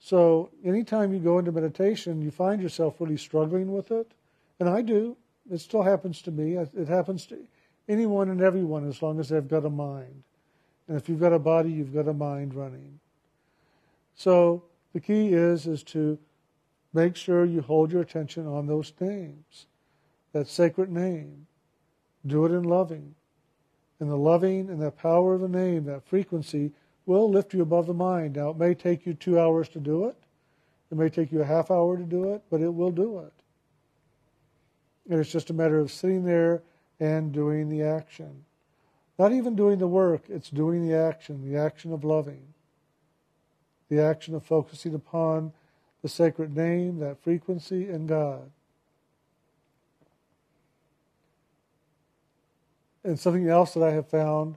So anytime you go into meditation, you find yourself really struggling with it, and I do. It still happens to me. It happens to anyone and everyone as long as they've got a mind. And if you've got a body, you've got a mind running. So the key is is to make sure you hold your attention on those names, that sacred name. Do it in loving. And the loving and the power of the name, that frequency, will lift you above the mind. Now, it may take you two hours to do it. It may take you a half hour to do it, but it will do it. And it's just a matter of sitting there and doing the action. Not even doing the work, it's doing the action, the action of loving, the action of focusing upon the sacred name, that frequency, and God. And something else that I have found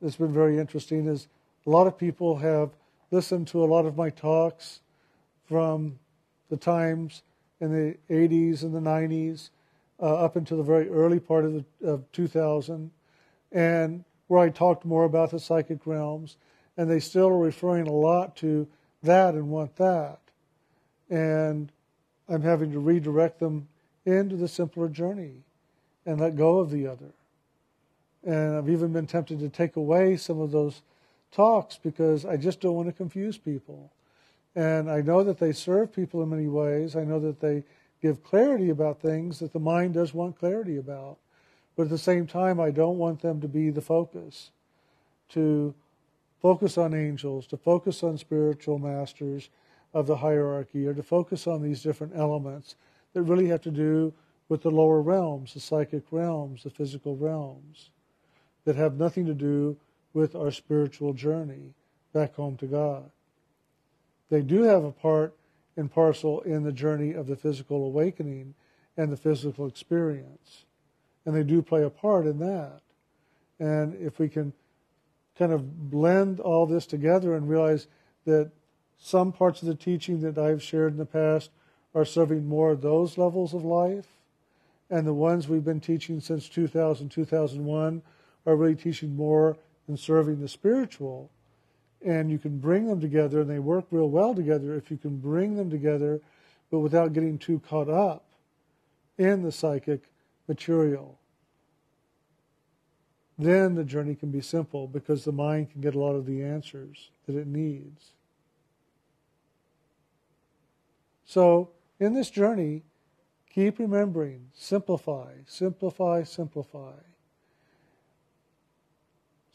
that's been very interesting is a lot of people have listened to a lot of my talks from the times in the 80s and the 90s uh, up until the very early part of, the, of 2000, and where I talked more about the psychic realms, and they still are referring a lot to that and want that. And I'm having to redirect them into the simpler journey and let go of the other. And I've even been tempted to take away some of those talks because I just don't want to confuse people. And I know that they serve people in many ways. I know that they give clarity about things that the mind does want clarity about. But at the same time, I don't want them to be the focus, to focus on angels, to focus on spiritual masters of the hierarchy, or to focus on these different elements that really have to do with the lower realms, the psychic realms, the physical realms, that have nothing to do with our spiritual journey back home to God. They do have a part and parcel in the journey of the physical awakening and the physical experience. And they do play a part in that. And if we can kind of blend all this together and realize that some parts of the teaching that I've shared in the past are serving more of those levels of life, and the ones we've been teaching since 2000, 2001 are really teaching more and serving the spiritual and you can bring them together and they work real well together if you can bring them together but without getting too caught up in the psychic material. Then the journey can be simple because the mind can get a lot of the answers that it needs. So in this journey keep remembering. Simplify simplify simplify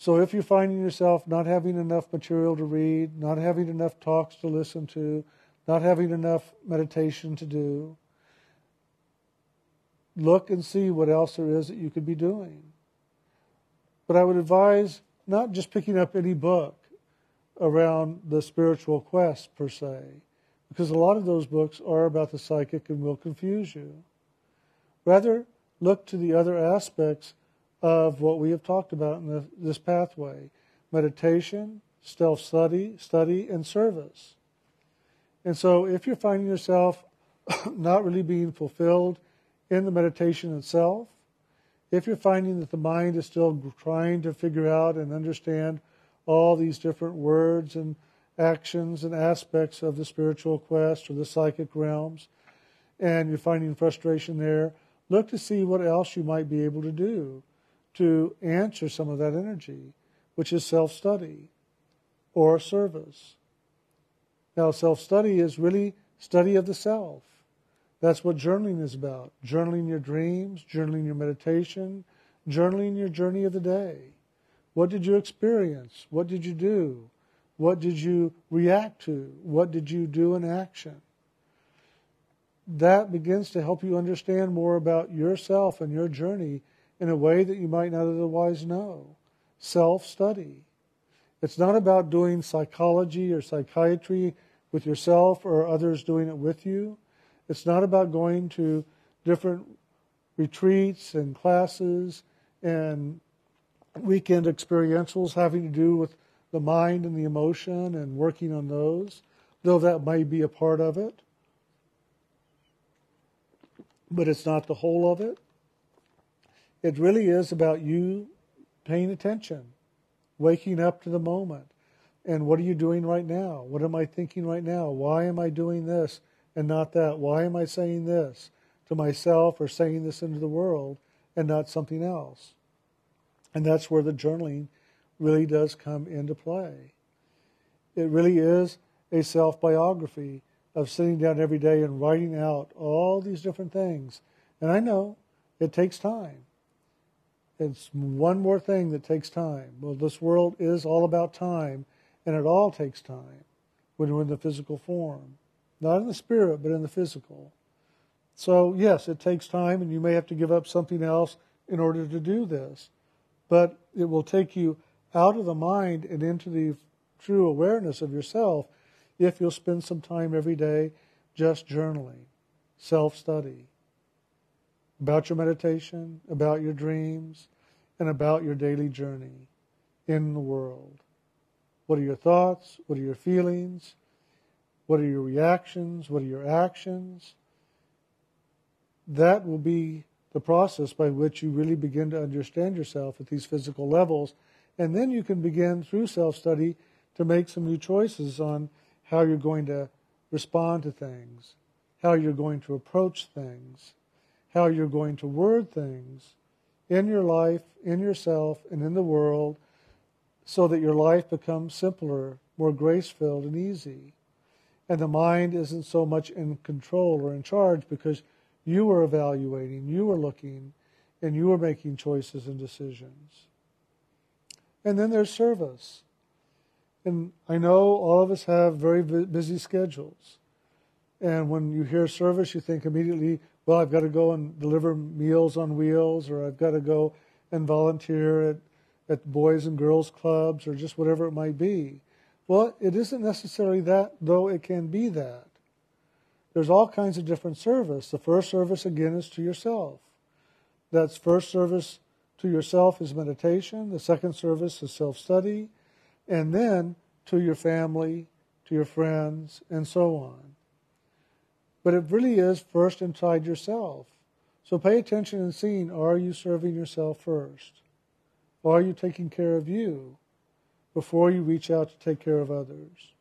so if you're finding yourself not having enough material to read, not having enough talks to listen to, not having enough meditation to do, look and see what else there is that you could be doing. But I would advise not just picking up any book around the spiritual quest per se, because a lot of those books are about the psychic and will confuse you. Rather, look to the other aspects of what we have talked about in the, this pathway meditation, self study, study, and service. And so, if you're finding yourself not really being fulfilled in the meditation itself, if you're finding that the mind is still trying to figure out and understand all these different words and actions and aspects of the spiritual quest or the psychic realms, and you're finding frustration there, look to see what else you might be able to do to answer some of that energy, which is self study or service. Now, self study is really study of the self. That's what journaling is about. Journaling your dreams, journaling your meditation, journaling your journey of the day. What did you experience? What did you do? What did you react to? What did you do in action? That begins to help you understand more about yourself and your journey in a way that you might not otherwise know. Self study. It's not about doing psychology or psychiatry with yourself or others doing it with you. It's not about going to different retreats and classes and weekend experientials having to do with the mind and the emotion and working on those, though that may be a part of it. But it's not the whole of it. It really is about you paying attention, waking up to the moment, And what are you doing right now? What am I thinking right now? Why am I doing this and not that? Why am I saying this to myself or saying this into the world and not something else? And that's where the journaling really does come into play. It really is a self biography of sitting down every day and writing out all these different things. And I know it takes time. It's one more thing that takes time. Well, this world is all about time, and it all takes time when we're in the physical form. Not in the spirit, but in the physical. So, yes, it takes time, and you may have to give up something else in order to do this. But it will take you out of the mind and into the true awareness of yourself if you'll spend some time every day just journaling, self study about your meditation, about your dreams, and about your daily journey in the world. What are your thoughts? What are your feelings? What are your reactions? What are your actions? That will be the process by which you really begin to understand yourself at these physical levels. And then you can begin through self study to make some new choices on how you're going to respond to things, how you're going to approach things, how you're going to word things in your life, in yourself, and in the world so that your life becomes simpler, more grace filled, and easy. And the mind isn't so much in control or in charge because you are evaluating, you are looking, and you are making choices and decisions. And then there's service. And I know all of us have very busy schedules. And when you hear service, you think immediately, well, I've got to go and deliver meals on wheels, or I've got to go and volunteer at, at boys and girls clubs, or just whatever it might be. Well, it isn't necessarily that, though it can be that. There's all kinds of different service. The first service, again, is to yourself. That's first service to yourself is meditation. The second service is self study and then to your family, to your friends, and so on. But it really is first inside yourself. So pay attention and seeing are you serving yourself first? Are you taking care of you before you reach out to take care of others?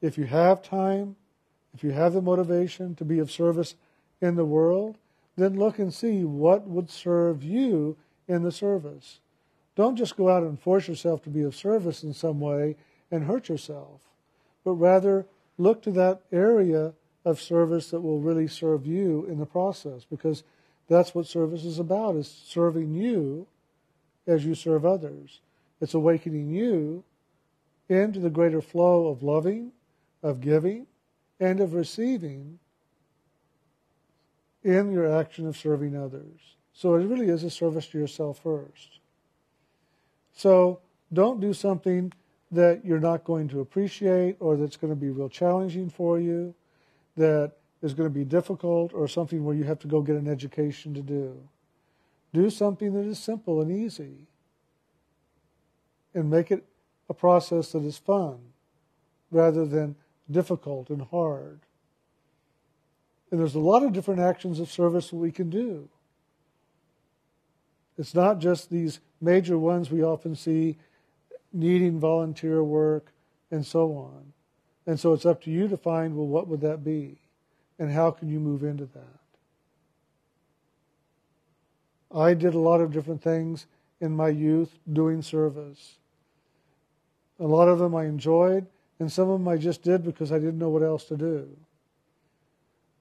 If you have time, if you have the motivation to be of service in the world, then look and see what would serve you in the service. Don't just go out and force yourself to be of service in some way and hurt yourself, but rather look to that area of service that will really serve you in the process because that's what service is about is serving you as you serve others. It's awakening you into the greater flow of loving, of giving, and of receiving in your action of serving others. So it really is a service to yourself first. So don't do something that you're not going to appreciate or that's going to be real challenging for you, that is going to be difficult, or something where you have to go get an education to do. Do something that is simple and easy and make it a process that is fun rather than difficult and hard. And there's a lot of different actions of service that we can do. It's not just these major ones we often see needing volunteer work and so on. And so it's up to you to find, well, what would that be? And how can you move into that? I did a lot of different things in my youth doing service. A lot of them I enjoyed, and some of them I just did because I didn't know what else to do.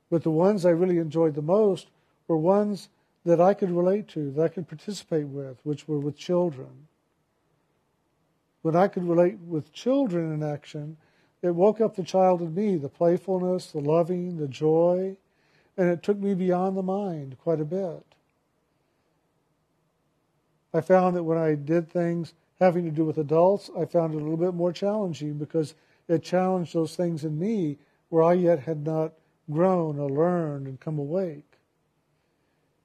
But the ones I really enjoyed the most were ones that I could relate to, that I could participate with, which were with children. When I could relate with children in action, it woke up the child in me, the playfulness, the loving, the joy, and it took me beyond the mind quite a bit. I found that when I did things having to do with adults, I found it a little bit more challenging because it challenged those things in me where I yet had not grown or learned and come awake.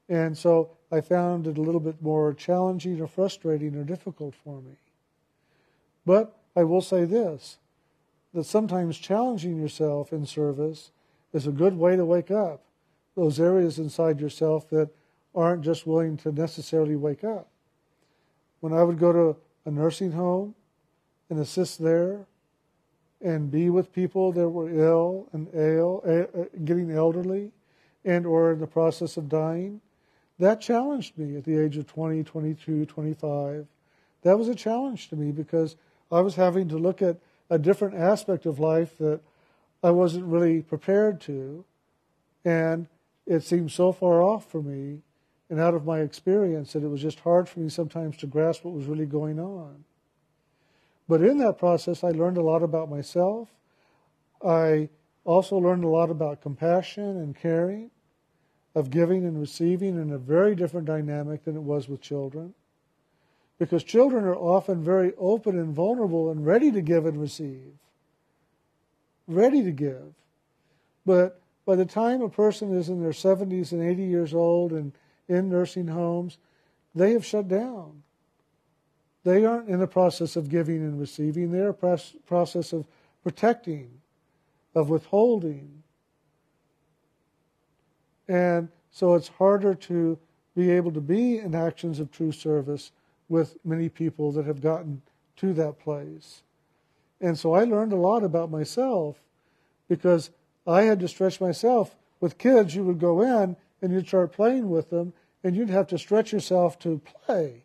And so I found it a little bit more challenging or frustrating or difficult for me. But I will say this that sometimes challenging yourself in service is a good way to wake up those areas inside yourself that aren't just willing to necessarily wake up. When I would go to a nursing home and assist there and be with people that were ill and ill, getting elderly and or in the process of dying. That challenged me at the age of 20, 22, 25. That was a challenge to me because I was having to look at a different aspect of life that I wasn't really prepared to. And it seemed so far off for me and out of my experience that it was just hard for me sometimes to grasp what was really going on. But in that process, I learned a lot about myself. I also learned a lot about compassion and caring, of giving and receiving in a very different dynamic than it was with children. Because children are often very open and vulnerable and ready to give and receive. Ready to give. But by the time a person is in their 70s and 80 years old and in nursing homes, they have shut down. They aren't in the process of giving and receiving. They're a process of protecting, of withholding. And so it's harder to be able to be in actions of true service with many people that have gotten to that place. And so I learned a lot about myself because I had to stretch myself. With kids, you would go in and you'd start playing with them, and you'd have to stretch yourself to play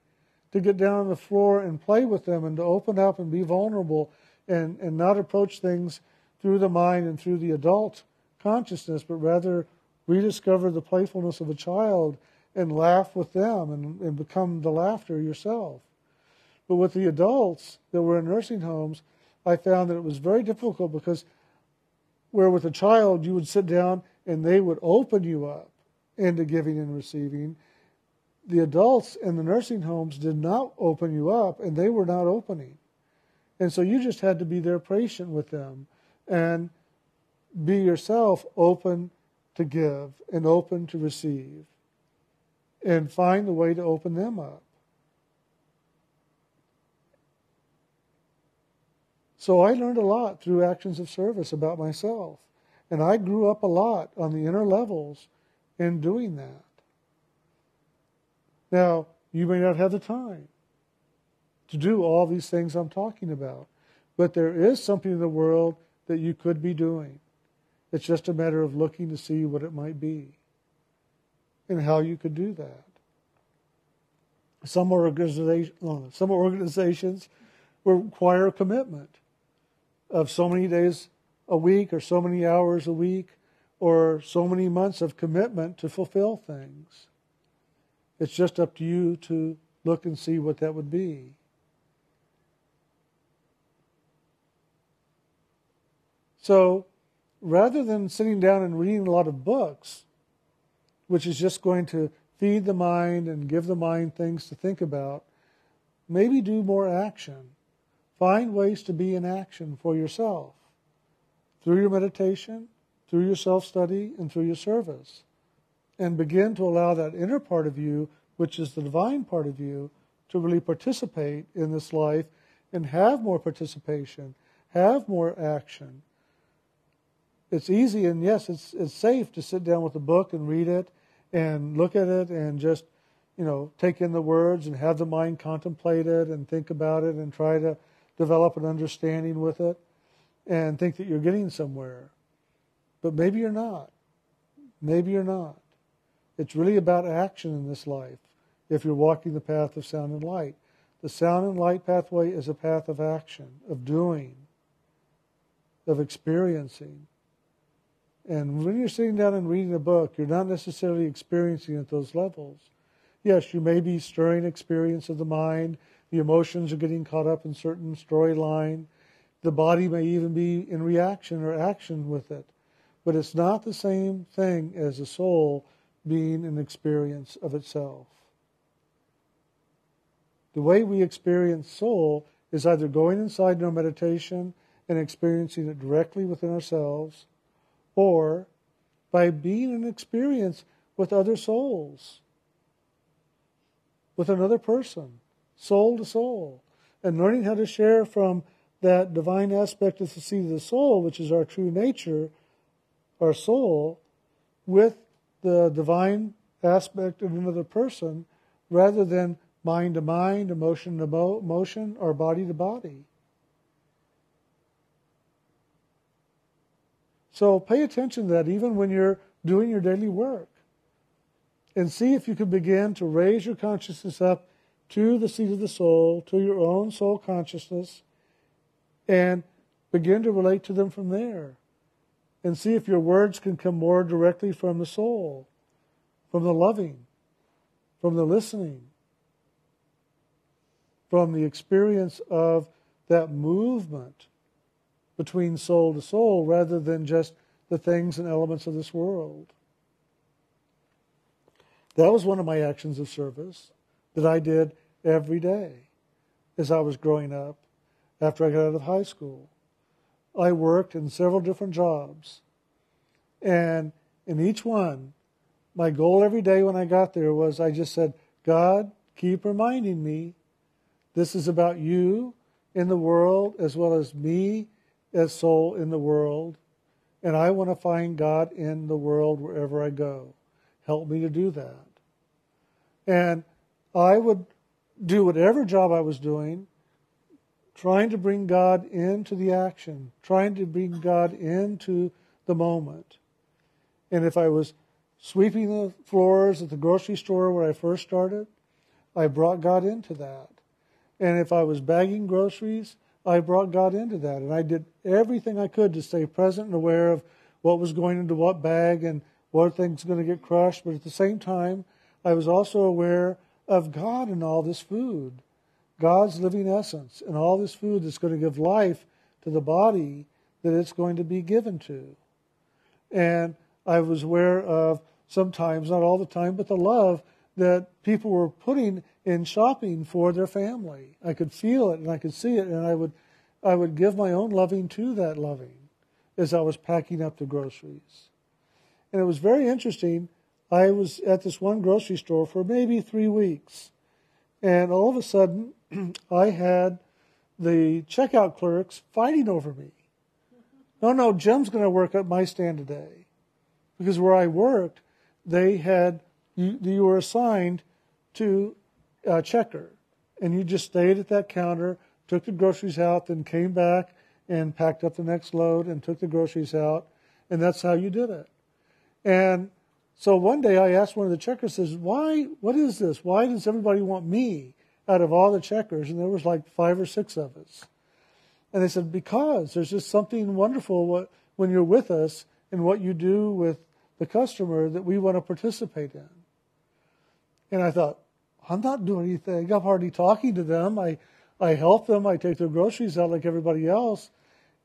to get down on the floor and play with them and to open up and be vulnerable and, and not approach things through the mind and through the adult consciousness, but rather rediscover the playfulness of a child and laugh with them and, and become the laughter yourself. But with the adults that were in nursing homes, I found that it was very difficult because where with a child you would sit down and they would open you up into giving and receiving, the adults in the nursing homes did not open you up, and they were not opening. And so you just had to be there patient with them and be yourself open to give and open to receive and find the way to open them up. So I learned a lot through actions of service about myself. And I grew up a lot on the inner levels in doing that. Now, you may not have the time to do all these things I'm talking about, but there is something in the world that you could be doing. It's just a matter of looking to see what it might be and how you could do that. Some, organization, some organizations require commitment of so many days a week or so many hours a week or so many months of commitment to fulfill things. It's just up to you to look and see what that would be. So rather than sitting down and reading a lot of books, which is just going to feed the mind and give the mind things to think about, maybe do more action. Find ways to be in action for yourself through your meditation, through your self study, and through your service and begin to allow that inner part of you, which is the divine part of you, to really participate in this life and have more participation, have more action. It's easy and yes, it's it's safe to sit down with a book and read it and look at it and just, you know, take in the words and have the mind contemplate it and think about it and try to develop an understanding with it and think that you're getting somewhere. But maybe you're not. Maybe you're not. It's really about action in this life if you're walking the path of sound and light. The sound and light pathway is a path of action, of doing, of experiencing. And when you're sitting down and reading a book, you're not necessarily experiencing at those levels. Yes, you may be stirring experience of the mind. The emotions are getting caught up in certain storyline. The body may even be in reaction or action with it. But it's not the same thing as the soul being an experience of itself. The way we experience soul is either going inside in our meditation and experiencing it directly within ourselves, or by being an experience with other souls, with another person, soul to soul, and learning how to share from that divine aspect of the seat of the soul, which is our true nature, our soul, with the divine aspect of another person rather than mind to mind, emotion to emotion, or body to body. So pay attention to that even when you're doing your daily work. And see if you can begin to raise your consciousness up to the seat of the soul, to your own soul consciousness, and begin to relate to them from there. And see if your words can come more directly from the soul, from the loving, from the listening, from the experience of that movement between soul to soul rather than just the things and elements of this world. That was one of my actions of service that I did every day as I was growing up after I got out of high school. I worked in several different jobs. And in each one, my goal every day when I got there was I just said, God, keep reminding me this is about you in the world as well as me as soul in the world. And I want to find God in the world wherever I go. Help me to do that. And I would do whatever job I was doing, trying to bring God into the action, trying to bring God into the moment. And if I was sweeping the floors at the grocery store where I first started, I brought God into that. And if I was bagging groceries, I brought God into that. And I did everything I could to stay present and aware of what was going into what bag and what things going to get crushed. But at the same time, I was also aware of God in all this food, God's living essence, and all this food that's going to give life to the body that it's going to be given to. And I was aware of sometimes, not all the time, but the love that people were putting in shopping for their family. I could feel it and I could see it, and I would, I would give my own loving to that loving as I was packing up the groceries. And it was very interesting I was at this one grocery store for maybe three weeks. And all of a sudden, I had the checkout clerks fighting over me. No, no, Jim's going to work at my stand today. Because where I worked, they had, you, you were assigned to a checker. And you just stayed at that counter, took the groceries out, then came back and packed up the next load and took the groceries out. And that's how you did it. And so one day I asked one of the checkers, says, why, what is this? Why does everybody want me out of all the checkers? And there was like five or six of us. And they said, because there's just something wonderful when you're with us and what you do with the customer that we want to participate in. And I thought, I'm not doing anything. I'm hardly talking to them. I, I help them. I take their groceries out like everybody else.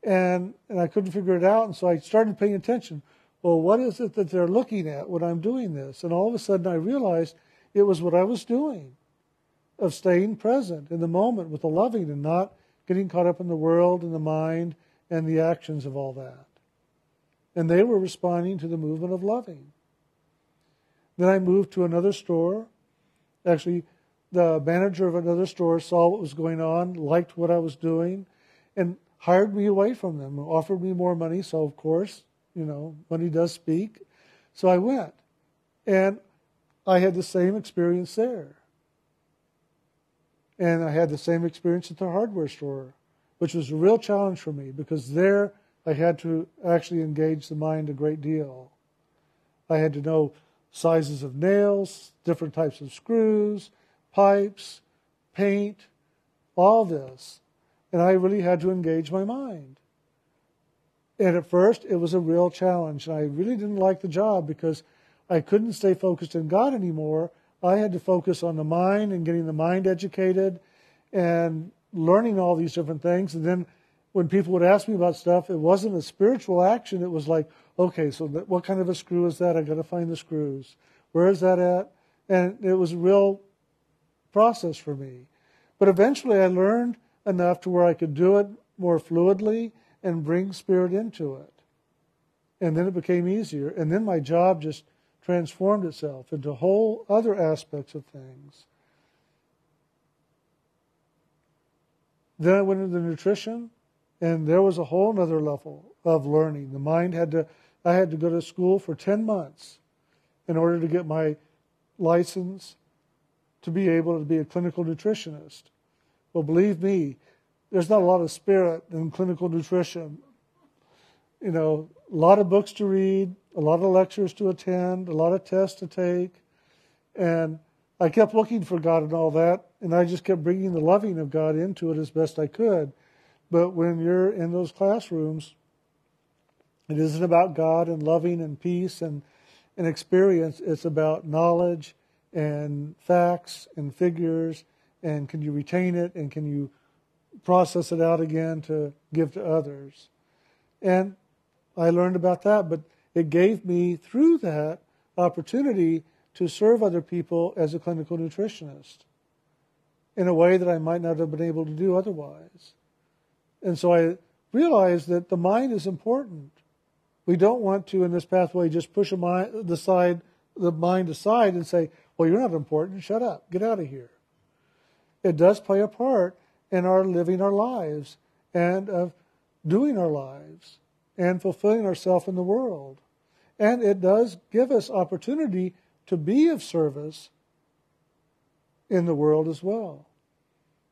And, and I couldn't figure it out. And so I started paying attention well, what is it that they're looking at when I'm doing this? And all of a sudden I realized it was what I was doing of staying present in the moment with the loving and not getting caught up in the world and the mind and the actions of all that. And they were responding to the movement of loving. Then I moved to another store. Actually, the manager of another store saw what was going on, liked what I was doing, and hired me away from them, offered me more money. So, of course, you know, money does speak. So I went. And I had the same experience there. And I had the same experience at the hardware store, which was a real challenge for me because there I had to actually engage the mind a great deal. I had to know sizes of nails, different types of screws, pipes, paint, all this. And I really had to engage my mind. And at first, it was a real challenge. And I really didn't like the job because I couldn't stay focused in God anymore. I had to focus on the mind and getting the mind educated and learning all these different things. And then when people would ask me about stuff, it wasn't a spiritual action. It was like, okay, so what kind of a screw is that? I got to find the screws. Where is that at? And it was a real process for me. But eventually I learned enough to where I could do it more fluidly and bring spirit into it. And then it became easier. And then my job just transformed itself into whole other aspects of things. Then I went into nutrition, and there was a whole other level of learning. The mind had to, I had to go to school for 10 months in order to get my license to be able to be a clinical nutritionist. Well, believe me, there's not a lot of spirit in clinical nutrition. You know, a lot of books to read, a lot of lectures to attend, a lot of tests to take. And I kept looking for God and all that, and I just kept bringing the loving of God into it as best I could. But when you're in those classrooms, it isn't about God and loving and peace and, and experience. It's about knowledge and facts and figures and can you retain it and can you process it out again to give to others. And I learned about that, but it gave me through that opportunity to serve other people as a clinical nutritionist in a way that I might not have been able to do otherwise. And so I realized that the mind is important. We don't want to, in this pathway, just push mind, the, side, the mind aside and say, well, you're not important. Shut up. Get out of here. It does play a part in our living our lives and of doing our lives and fulfilling ourselves in the world. And it does give us opportunity to be of service in the world as well.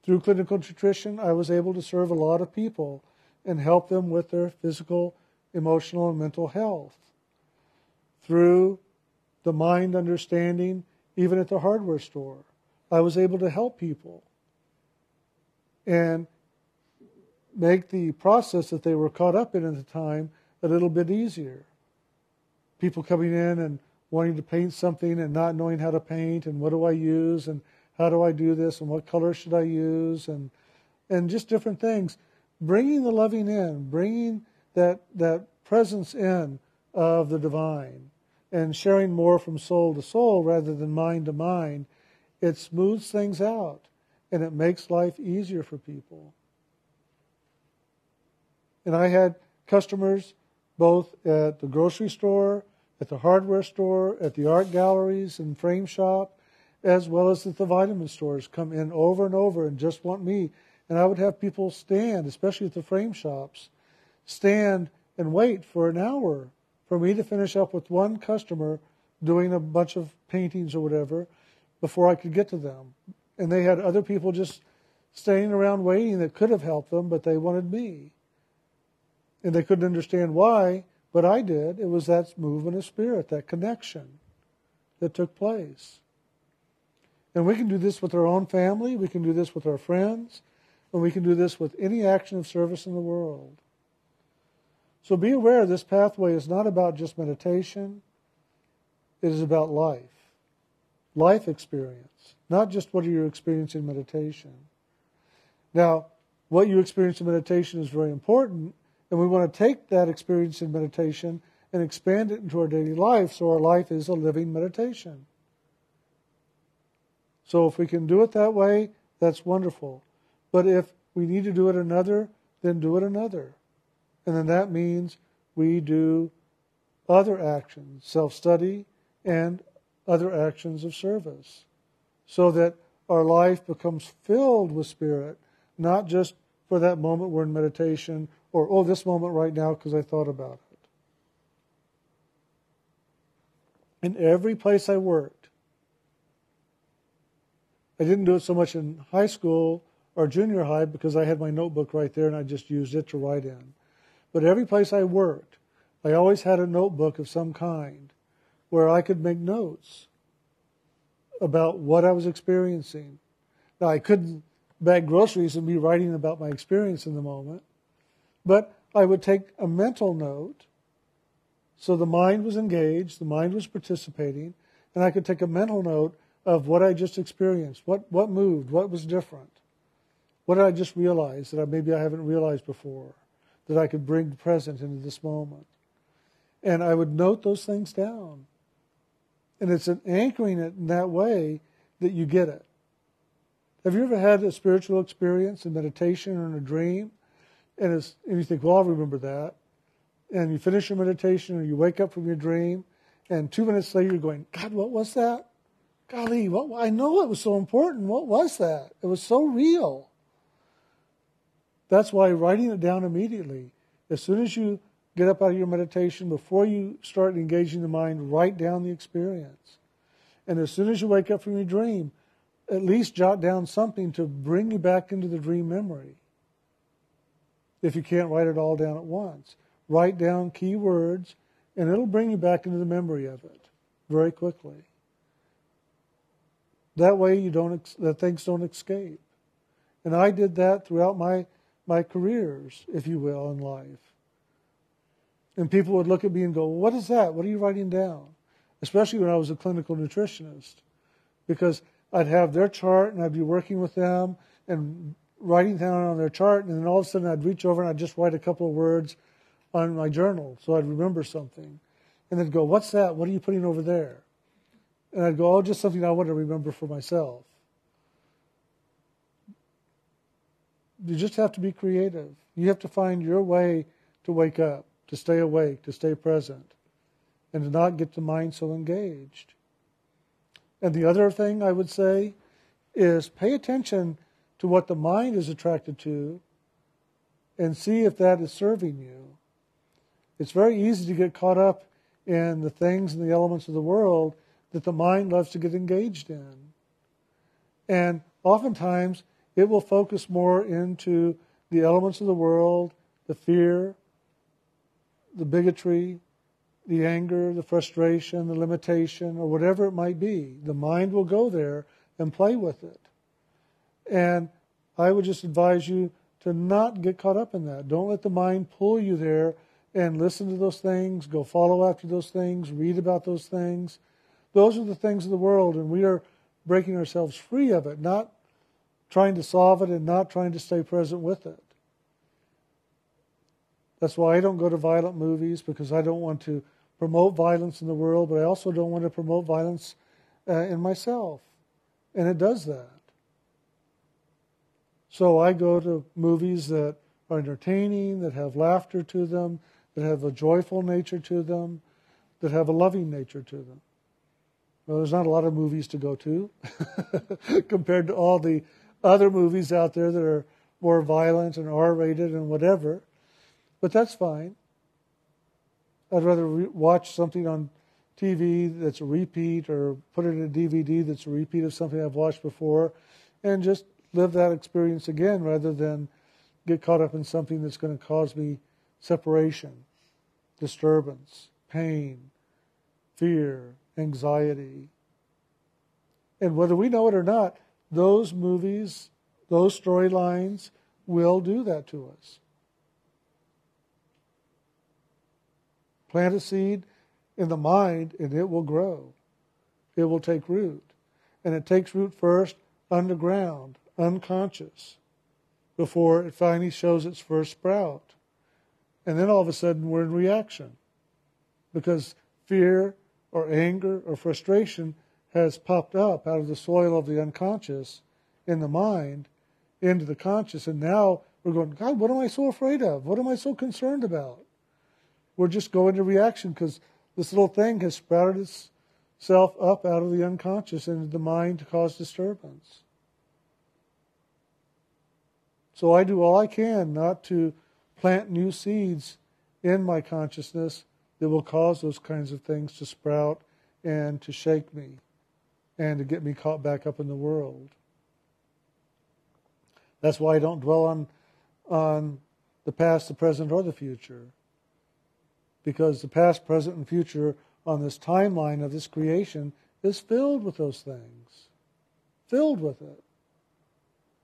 Through clinical nutrition, I was able to serve a lot of people and help them with their physical, emotional, and mental health. Through the mind understanding, even at the hardware store, I was able to help people and make the process that they were caught up in at the time a little bit easier. People coming in and wanting to paint something and not knowing how to paint and what do I use and how do I do this and what color should I use and and just different things. Bringing the loving in, bringing that that presence in of the divine and sharing more from soul to soul rather than mind to mind, it smooths things out and it makes life easier for people. And I had customers both at the grocery store, at the hardware store, at the art galleries and frame shop, as well as at the vitamin stores come in over and over and just want me. And I would have people stand, especially at the frame shops, stand and wait for an hour for me to finish up with one customer doing a bunch of paintings or whatever before I could get to them and they had other people just staying around waiting that could have helped them, but they wanted me. And they couldn't understand why, but I did. It was that movement of spirit, that connection that took place. And we can do this with our own family, we can do this with our friends, and we can do this with any action of service in the world. So be aware this pathway is not about just meditation, it is about life, life experience not just what you experience in meditation. Now, what you experience in meditation is very important, and we want to take that experience in meditation and expand it into our daily life so our life is a living meditation. So if we can do it that way, that's wonderful. But if we need to do it another, then do it another. And then that means we do other actions, self study, and other actions of service so that our life becomes filled with Spirit, not just for that moment we're in meditation or, oh, this moment right now because I thought about it. In every place I worked, I didn't do it so much in high school or junior high because I had my notebook right there and I just used it to write in. But every place I worked, I always had a notebook of some kind where I could make notes about what I was experiencing. Now, I couldn't bag groceries and be writing about my experience in the moment, but I would take a mental note. So the mind was engaged, the mind was participating, and I could take a mental note of what I just experienced, what, what moved, what was different, what did I just realize that I, maybe I haven't realized before, that I could bring present into this moment. And I would note those things down. And it's an anchoring it in that way that you get it. Have you ever had a spiritual experience, in meditation, or in a dream? And, it's, and you think, well, I'll remember that. And you finish your meditation, or you wake up from your dream, and two minutes later you're going, God, what was that? Golly, what, I know it was so important. What was that? It was so real. That's why writing it down immediately, as soon as you get up out of your meditation, before you start engaging the mind, write down the experience. And as soon as you wake up from your dream, at least jot down something to bring you back into the dream memory. If you can't write it all down at once, write down key words, and it'll bring you back into the memory of it very quickly. That way, you don't that things don't escape. And I did that throughout my my careers, if you will, in life. And people would look at me and go, "What is that? What are you writing down?" Especially when I was a clinical nutritionist, because I'd have their chart and I'd be working with them and writing down on their chart, and then all of a sudden I'd reach over and I'd just write a couple of words on my journal so I'd remember something. And they'd go, What's that? What are you putting over there? And I'd go, Oh, just something I want to remember for myself. You just have to be creative. You have to find your way to wake up, to stay awake, to stay present, and to not get the mind so engaged. And the other thing I would say is pay attention to what the mind is attracted to and see if that is serving you. It's very easy to get caught up in the things and the elements of the world that the mind loves to get engaged in. And oftentimes, it will focus more into the elements of the world, the fear, the bigotry, the anger, the frustration, the limitation, or whatever it might be. The mind will go there and play with it. And I would just advise you to not get caught up in that. Don't let the mind pull you there and listen to those things, go follow after those things, read about those things. Those are the things of the world, and we are breaking ourselves free of it, not trying to solve it and not trying to stay present with it. That's why I don't go to violent movies because I don't want to promote violence in the world, but I also don't want to promote violence uh, in myself. And it does that. So I go to movies that are entertaining, that have laughter to them, that have a joyful nature to them, that have a loving nature to them. There's not a lot of movies to go to compared to all the other movies out there that are more violent and R rated and whatever. But that's fine. I'd rather re- watch something on TV that's a repeat or put it in a DVD that's a repeat of something I've watched before and just live that experience again rather than get caught up in something that's going to cause me separation, disturbance, pain, fear, anxiety. And whether we know it or not, those movies, those storylines will do that to us. Plant a seed in the mind and it will grow. It will take root. And it takes root first underground, unconscious, before it finally shows its first sprout. And then all of a sudden we're in reaction because fear or anger or frustration has popped up out of the soil of the unconscious in the mind into the conscious. And now we're going, God, what am I so afraid of? What am I so concerned about? We're just going to reaction because this little thing has sprouted itself up out of the unconscious into the mind to cause disturbance. So I do all I can not to plant new seeds in my consciousness that will cause those kinds of things to sprout and to shake me and to get me caught back up in the world. That's why I don't dwell on, on the past, the present, or the future. Because the past, present, and future on this timeline of this creation is filled with those things. Filled with it.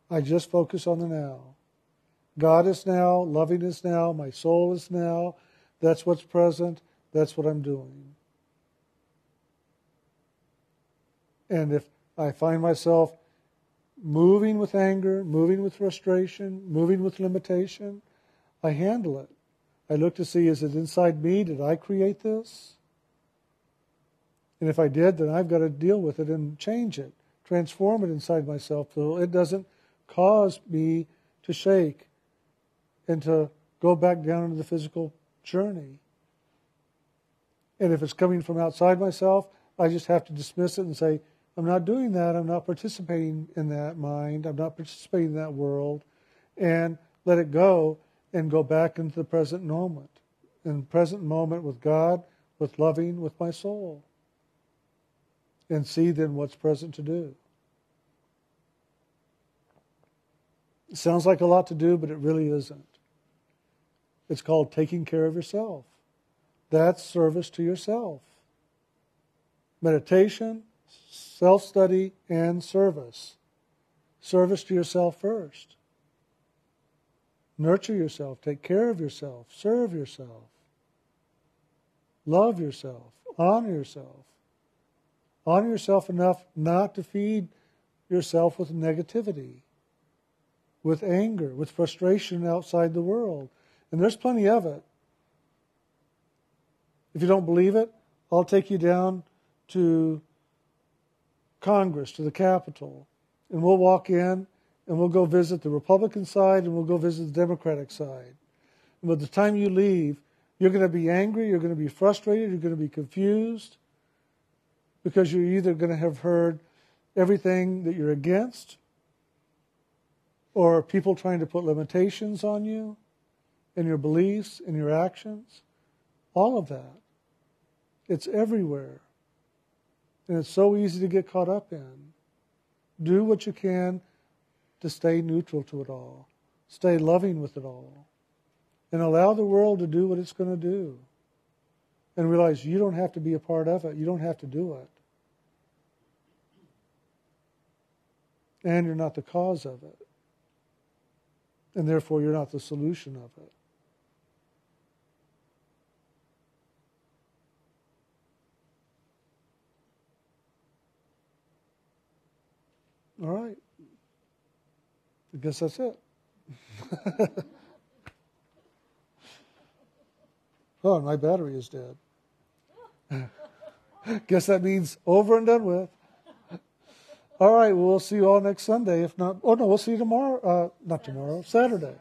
I just focus on the now. God is now, loving is now, my soul is now. That's what's present. That's what I'm doing. And if I find myself moving with anger, moving with frustration, moving with limitation, I handle it. I look to see is it inside me? Did I create this? And if I did, then I've got to deal with it and change it, transform it inside myself so it doesn't cause me to shake and to go back down into the physical journey. And if it's coming from outside myself, I just have to dismiss it and say, I'm not doing that. I'm not participating in that mind. I'm not participating in that world. And let it go and go back into the present moment. In the present moment with God, with loving, with my soul. And see then what's present to do. It sounds like a lot to do, but it really isn't. It's called taking care of yourself. That's service to yourself. Meditation, self study, and service. Service to yourself first. Nurture yourself, take care of yourself, serve yourself, love yourself, honor yourself. Honor yourself enough not to feed yourself with negativity, with anger, with frustration outside the world. And there's plenty of it. If you don't believe it, I'll take you down to Congress, to the Capitol, and we'll walk in and we'll go visit the Republican side and we'll go visit the Democratic side. And by the time you leave, you're going to be angry, you're going to be frustrated, you're going to be confused because you're either going to have heard everything that you're against or people trying to put limitations on you and your beliefs and your actions. All of that. It's everywhere. And it's so easy to get caught up in. Do what you can to stay neutral to it all, stay loving with it all, and allow the world to do what it's going to do. And realize you don't have to be a part of it, you don't have to do it. And you're not the cause of it. And therefore, you're not the solution of it. All right. I guess that's it. oh, my battery is dead. guess that means over and done with. All right, well, see you all next Sunday. If not, oh no, we'll see you tomorrow. Uh, not tomorrow, Saturday.